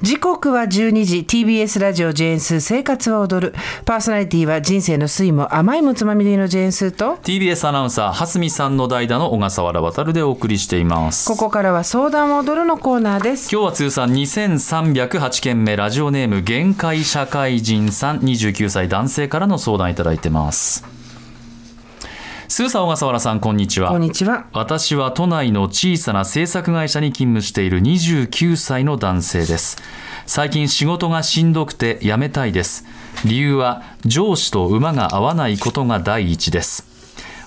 時刻は12時 TBS ラジオジェーンスー生活は踊る。パーソナリティは人生の酸いも甘いもつまみでのジェーンスーと TBS アナウンサー蓮見さんの代打の小笠原渉でお送りしています。ここからは相談を踊るのコーナーです。今日は通算2308件目ラジオネーム限界社会人さん29歳男性からの相談いただいてますスーさん小笠原さんこんにちは。こんにちは。私は都内の小さな制作会社に勤務している29歳の男性です。最近仕事がしんどくて辞めたいです。理由は上司と馬が合わないことが第一です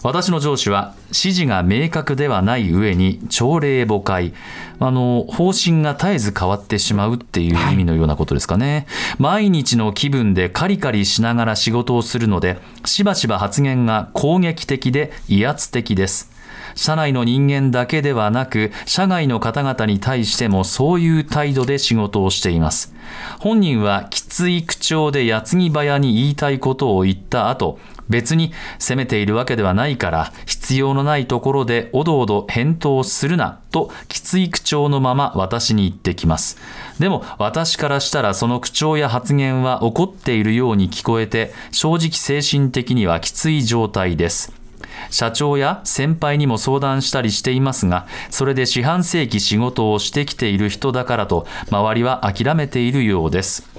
私の上司は指示が明確ではない上に朝令暮改あの方針が絶えず変わってしまうっていう意味のようなことですかね、毎日の気分でカリカリしながら仕事をするのでしばしば発言が攻撃的で威圧的です。社内の人間だけではなく社外の方々に対してもそういう態度で仕事をしています。本人はきつい口調で矢継ぎ早に言いたいことを言った後別に責めているわけではないから必要のないところでおどおど返答するなときつい口調のまま私に言ってきますでも私からしたらその口調や発言は怒っているように聞こえて正直精神的にはきつい状態です社長や先輩にも相談したりしていますが、それで四半世紀仕事をしてきている人だからと、周りは諦めているようです。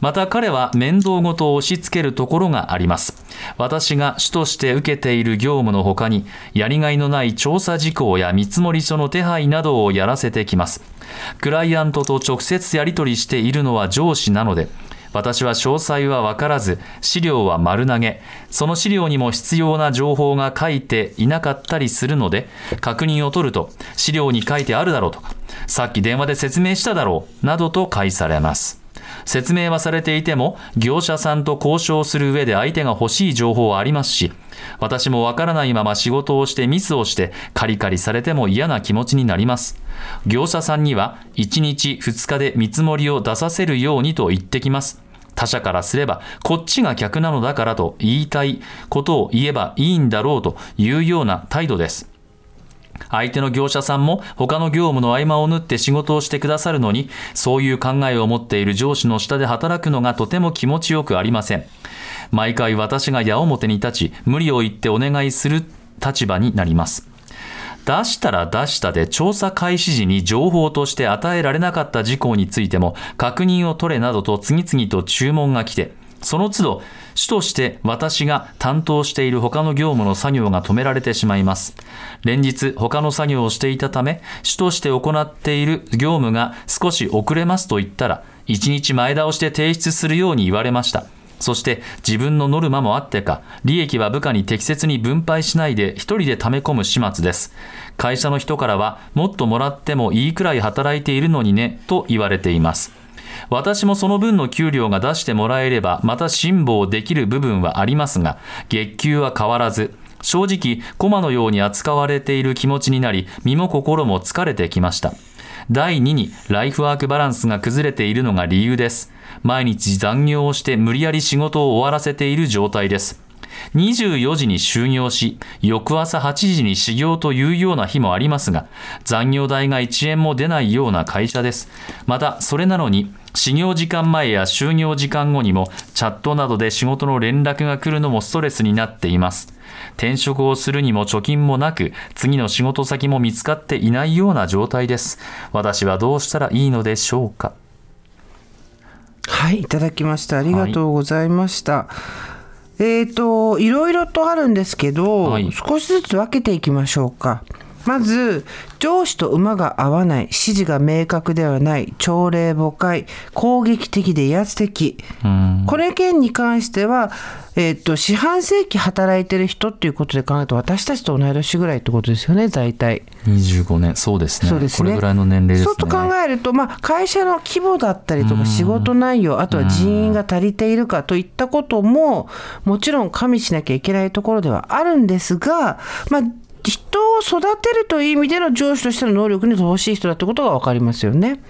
また彼は面倒ごとを押し付けるところがあります。私が主として受けている業務の他に、やりがいのない調査事項や見積書の手配などをやらせてきます。クライアントと直接やり取りしているのは上司なので、私は詳細は分からず、資料は丸投げ、その資料にも必要な情報が書いていなかったりするので、確認を取ると、資料に書いてあるだろうとか、さっき電話で説明しただろう、などと返されます。説明はされていても、業者さんと交渉する上で相手が欲しい情報はありますし、私もわからないまま仕事をしてミスをしてカリカリされても嫌な気持ちになります。業者さんには1日2日で見積もりを出させるようにと言ってきます。他者からすれば、こっちが客なのだからと言いたいことを言えばいいんだろうというような態度です。相手の業者さんも他の業務の合間を縫って仕事をしてくださるのに、そういう考えを持っている上司の下で働くのがとても気持ちよくありません。毎回私が矢面に立ち、無理を言ってお願いする立場になります。出したら出したで調査開始時に情報として与えられなかった事項についても確認を取れなどと次々と注文が来て、その都度、主として私が担当している他の業務の作業が止められてしまいます。連日他の作業をしていたため、主として行っている業務が少し遅れますと言ったら、1日前倒して提出するように言われました。そして自分のノルマもあってか、利益は部下に適切に分配しないで一人で溜め込む始末です。会社の人からは、もっともらってもいいくらい働いているのにね、と言われています。私もその分の給料が出してもらえれば、また辛抱できる部分はありますが、月給は変わらず、正直、駒のように扱われている気持ちになり、身も心も疲れてきました。第2に、ライフワークバランスが崩れているのが理由です。毎日残業をして無理やり仕事を終わらせている状態です。24時に就業し、翌朝8時に始業というような日もありますが、残業代が1円も出ないような会社です。また、それなのに、始業時間前や就業時間後にも、チャットなどで仕事の連絡が来るのもストレスになっています。転職をするにも貯金もなく、次の仕事先も見つかっていないような状態です。私はどうしたらいいのでしょうか？はいいただきましたありがとうございました、えーといろいろとあるんですけど、はい少しずつ分けていきましょうかまず上司と馬が合わない指示が明確ではない朝令暮改攻撃的で威圧的、これ件に関しては、えっと四半世紀働いてる人っていうことで考えると私たちと同い年ぐらいってことですよね大体。25年。そうですね。そうですね。これぐらいの年齢ですね。そうと考えると、まあ、会社の規模だったりとか仕事内容あとは人員が足りているかといったことももちろん加味しなきゃいけないところではあるんですが、まあ、人を育てるという意味での上司としての能力に乏しい人だってことが分かりますよね。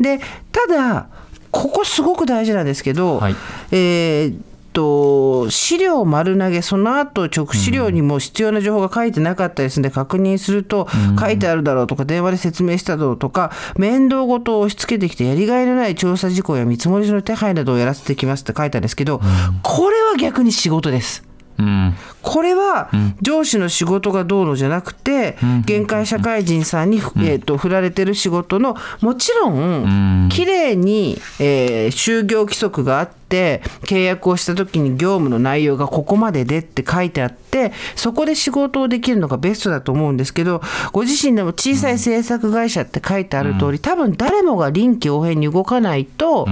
でただここすごく大事なんですけど、はいえーっと資料丸投げその後直資料にも必要な情報が書いてなかったりするんで確認すると書いてあるだろうとか電話で説明しただろうとか面倒ごとを押し付けてきてやりがいのない調査事項や見積もり書の手配などをやらせてきますって書いてあるんですけどこれは逆に仕事です。うんこれは上司の仕事がどうのじゃなくて限界社会人さんに、えー、と振られてる仕事のもちろん綺麗に、えー就業規則があって契約をした時に業務の内容がここまででって書いてあってそこで仕事をできるのがベストだと思うんですけどご自身でも小さい制作会社って書いてある通り多分誰もが臨機応変に動かないと。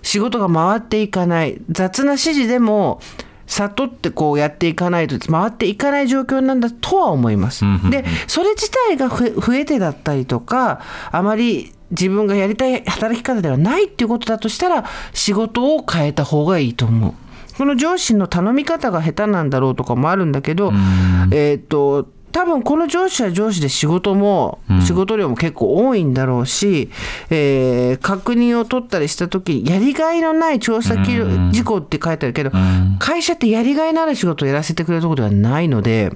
仕事が回っていかない。雑な指示でも悟ってこうやっていかないと回っていかない状況なんだとは思います。でそれ自体が不不得手だったりとかあまり自分がやりたい働き方ではないっていうことだとしたら仕事を変えた方がいいと思う。この上司の頼み方が下手なんだろうとかもあるんだけど、えっ、と多分この上司は上司で仕事も、仕事量も結構多いんだろうし、えー確認を取ったりした時にやりがいのない調査事項って書いてあるけど、会社ってやりがいのある仕事をやらせてくれるところではないので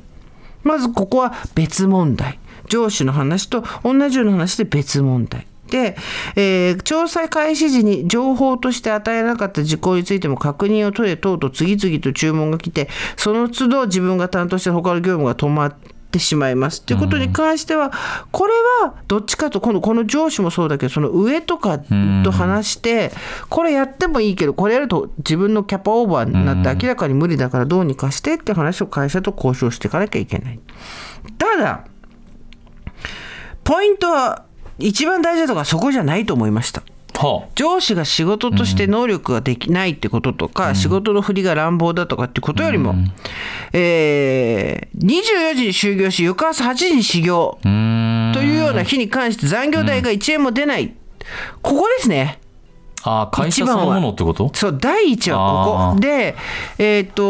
まずここは別問題。上司の話と同じような話で別問題。で、えー調査開始時に情報として与えなかった事項についても確認を取れ等々次々と注文が来てその都度自分が担当して他の業務が止まってしまいますっていうことに関しては、これはどっちかと今度この上司もそうだけどその上とかと話してこれやってもいいけどこれやると自分のキャパオーバーになって明らかに無理だからどうにかしてって話を会社と交渉していかなきゃいけない。ただポイントは一番大事なとこはそこじゃないと思いました。は上司が仕事として能力ができないってこととか、仕事の振りが乱暴だとかってことよりも、えー24時に就業し翌朝8時に始業。というような日に関して残業代が1円も出ない、ここですね。あ会社そのものってこと？そう第一はここ。でえっ、と、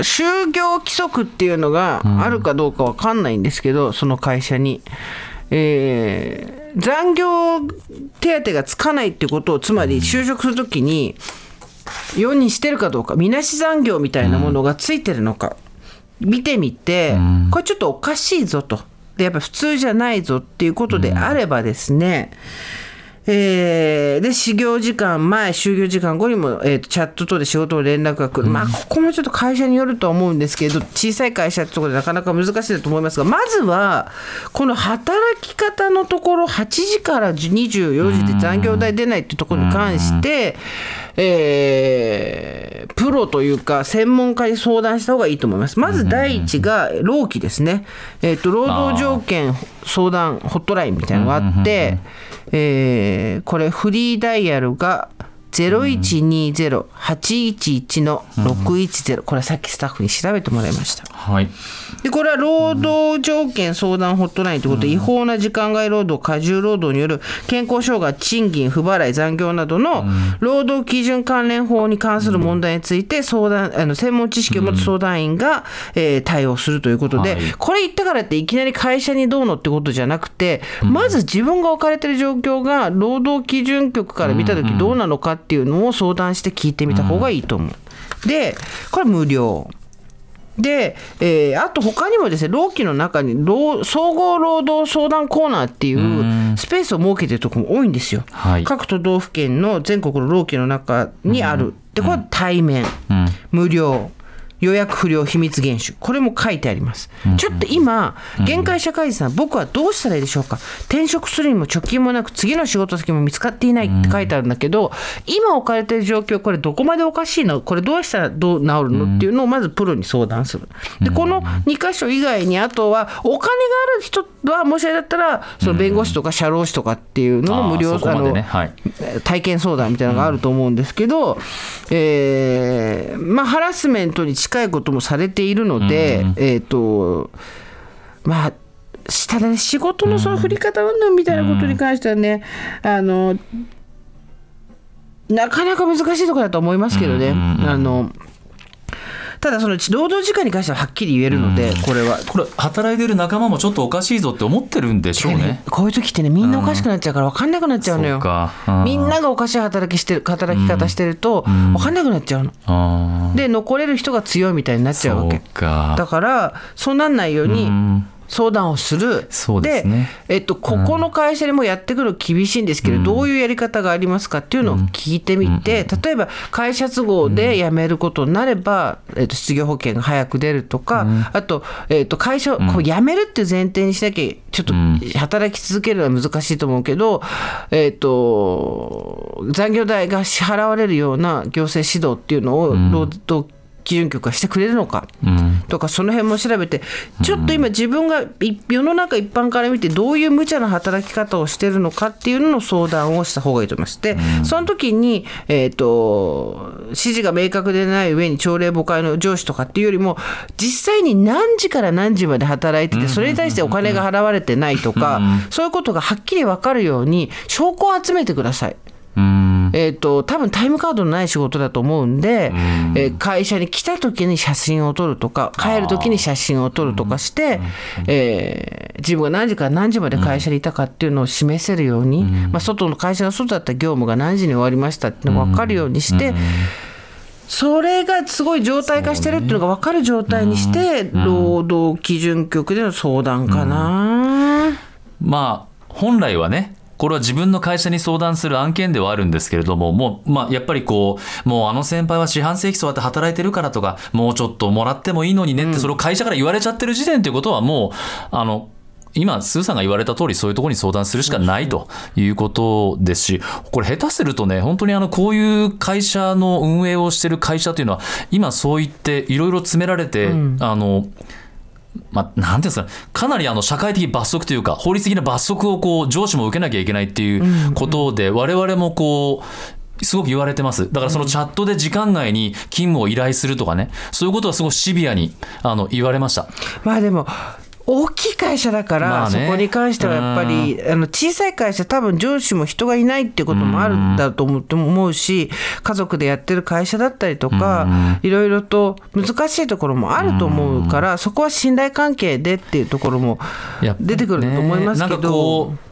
就業規則っていうのがあるかどうかわかんないんですけど、その会社に。えー残業手当がつかないってことをつまり就職するときに世にしてるかどうかみなし残業みたいなものがついてるのか見てみて、これちょっとおかしいぞと。でやっぱ普通じゃないぞっていうことであればですね、えーで始業時間前就業時間後にも、えーとチャット等で仕事の連絡が来る、まあここもちょっと会社によるとは思うんですけど小さい会社ってところでなかなか難しいと思いますがまずはこの働き方のところ8時から24時で残業代出ないってところに関して、えープロというか専門家に相談した方がいいと思います。まず第一が労基ですね。えっ、と労働条件相談ホットラインみたいなのがあって、えーこれフリーダイヤルが0120-811の610これさっきスタッフに調べてもらいました。はい。でこれは労働条件相談ホットラインということで、違法な時間外労働過重労働による健康障害賃金不払い残業などの労働基準関連法に関する問題について相談あの専門知識を持つ相談員が、えー対応するということで、はい。これ言ったからっていきなり会社にどうのってことじゃなくて、まず自分が置かれてる状況が労働基準局から見た時どうなのかっていうのを相談して聞いてみた方がいいと思う。でこれ無料。で、えーあと他にもですね、労基の中に労総合労働相談コーナーっていうスペースを設けてるところも多いんですよ。はい各都道府県の全国の労基の中にある。で、これは対面、無料。予約不良秘密厳守。これも書いてあります、ちょっと今限界社会人さん、僕はどうしたらいいでしょうか？転職するにも貯金もなく次の仕事先も見つかっていないって書いてあるんだけど、今置かれてる状況これどこまでおかしいの？これどうしたらどう治るの？っていうのをまずプロに相談する。でこの2箇所以外にあとはお金がある人はもしあれだったらその弁護士とか社労士とかっていうのも無料あのはい。体験相談みたいなのがあると思うんですけど、えーまあ、ハラスメントに近いこともされているので、えっ、とまあただね仕事のその振り方云々みたいなことに関してはね、あのなかなか難しいところだと思いますけどね。あのただその労働時間に関してははっきり言えるので、これは。これ働いてる仲間もちょっとおかしいぞって思ってるんでしょうね。こういう時ってねみんなおかしくなっちゃうから分かんなくなっちゃうのよみんながおかしい働きしてる働き方してると分かんなくなっちゃうの。あで残れる人が強いみたいになっちゃうわけ。だからそうなんないように相談をする。そうですね。えっと、ここの会社にもやってくるの厳しいんですけど、どういうやり方がありますかっていうのを聞いてみて、例えば会社都合で辞めることになれば、えっと、失業保険が早く出るとか、あと,、えっと会社をこう辞めるっていう前提にしなきゃちょっと働き続けるのは難しいと思うけど、えっと残業代が支払われるような行政指導っていうのを労働基準局がしてくれるのかとかその辺も調べてちょっと今自分が世の中一般から見てどういう無茶な働き方をしてるのかっていうのの相談をした方がいいと思います。でその時に、えー、と指示が明確でない上に朝令暮改の上司とかっていうよりも実際に何時から何時まで働いててそれに対してお金が払われてないとかそういうことがはっきり分かるように証拠を集めてください。えー、と多分タイムカードのない仕事だと思うんで、えー会社に来た時に写真を撮るとか帰る時に写真を撮るとかして、えー自分が何時から何時まで会社にいたかっていうのを示せるように、まあ、外の会社の外だったら業務が何時に終わりましたっていうのが分かるようにして。それがすごい状態化してるっていうのが分かる状態にして、労働基準局での相談かな。まあ本来はねこれは自分の会社に相談する案件ではあるんですけれども、もう、まあ、やっぱりこう、もうあの先輩は四半世紀そうやって働いてるからとか、もうちょっともらってもいいのにねって、それを会社から言われちゃってる時点ということは、もう、あの、今、スーさんが言われた通り、そういうところに相談するしかないということですし、これ下手するとね、本当にあの、こういう会社の運営をしてる会社というのは、今そう言っていろいろ詰められて、あの、まあ、なんていうんですかね、かなりあの社会的罰則というか、法律的な罰則をこう上司も受けなきゃいけないっていうことで、我々もこう、すごく言われてます。だからそのチャットで時間外に勤務を依頼するとかね、そういうことはすごくシビアにあの言われました。まあでも大きい会社だから、まあね。そこに関してはやっぱりあの小さい会社多分上司も人がいないっていうこともあるんだと思って思うし家族でやってる会社だったりとかいろいろと難しいところもあると思うからそこは信頼関係でっていうところも出てくると思いますけなんかどこ。う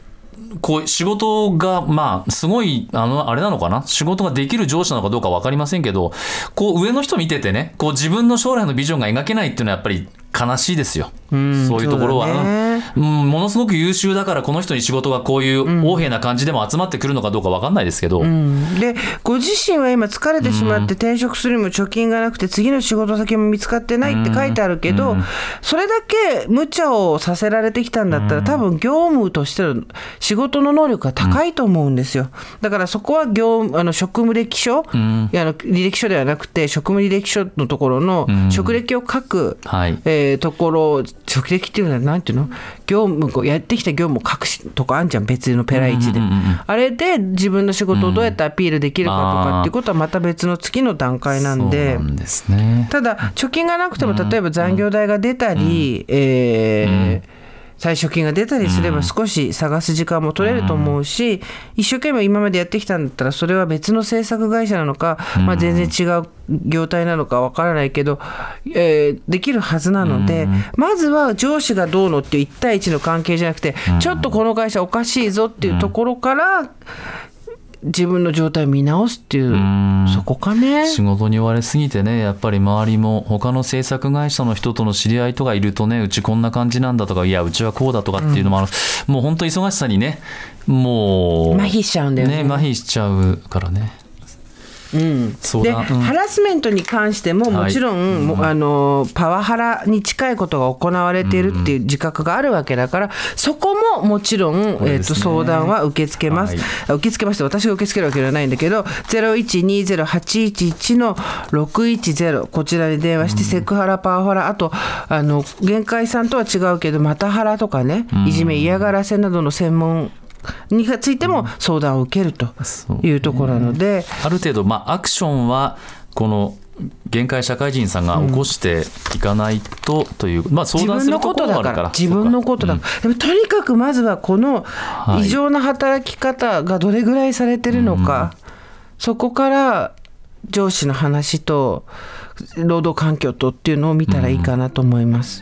こう仕事が、まあ、すごい、あの、あれなのかな？仕事ができる上司なのかどうか分かりませんけど、こう、上の人見ててね、こう、自分の将来のビジョンが描けないっていうのはやっぱり悲しいですよ。そういうところは。そうだね。うん、ものすごく優秀だから、この人に仕事がこういう横柄な感じでも集まってくるのかどうか分かんないですけど、でご自身は今疲れてしまって転職するにも貯金がなくて次の仕事先も見つかってないって書いてあるけど、それだけ無茶をさせられてきたんだったら多分業務としての仕事の能力が高いと思うんですよ。だからそこは業務あの職務歴書、あの履歴書ではなくて職務履歴書のところの職歴を書く、はい。えーところ職歴っていうのはなんていうの？業務こうやってきた業務を書くしとかあんじゃん別のペライチで、あれで自分の仕事をどうやってアピールできるかとかっていうことはまた別の次の段階なんで。ね。ただ貯金がなくても例えば残業代が出たり、えー退職金が出たりすれば少し探す時間も取れると思うし、一生懸命今までやってきたんだったらそれは別の制作会社なのか、まあ、全然違う業態なのかわからないけど、えーできるはずなので、まずは上司がどうのっていう1対1の関係じゃなくて、ちょっとこの会社おかしいぞっていうところから、自分の状態を見直すっていう、そこかね。仕事に追われすぎてねやっぱり周りも他の制作会社の人との知り合いとかいるとねうちこんな感じなんだとかいやうちはこうだとかっていうのもある、もう本当忙しさにねもう麻痺しちゃうんだよね麻痺しちゃうからねで、相談うん。ハラスメントに関してももちろん、もあのパワハラに近いことが行われているっていう自覚があるわけだから、そこももちろん、うえー、と相談は受け付けます、はい。受け付けますって私が受け付けるわけではないんだけど0120-811の610こちらに電話して、セクハラパワハラあとあの限界さんとは違うけどマタハラとかね、いじめ嫌がらせなどの専門についても相談を受けるというところなので。ある程度、まあ、アクションはこの限界社会人さんが起こしていかないとという、まあ、相談するとことだかころがあるから。ら自分のことだから、でもとにかくまずはこのい。異常な働き方がどれぐらいされてるのか、そこから上司の話と労働環境とっていうのを見たらいいかなと思います。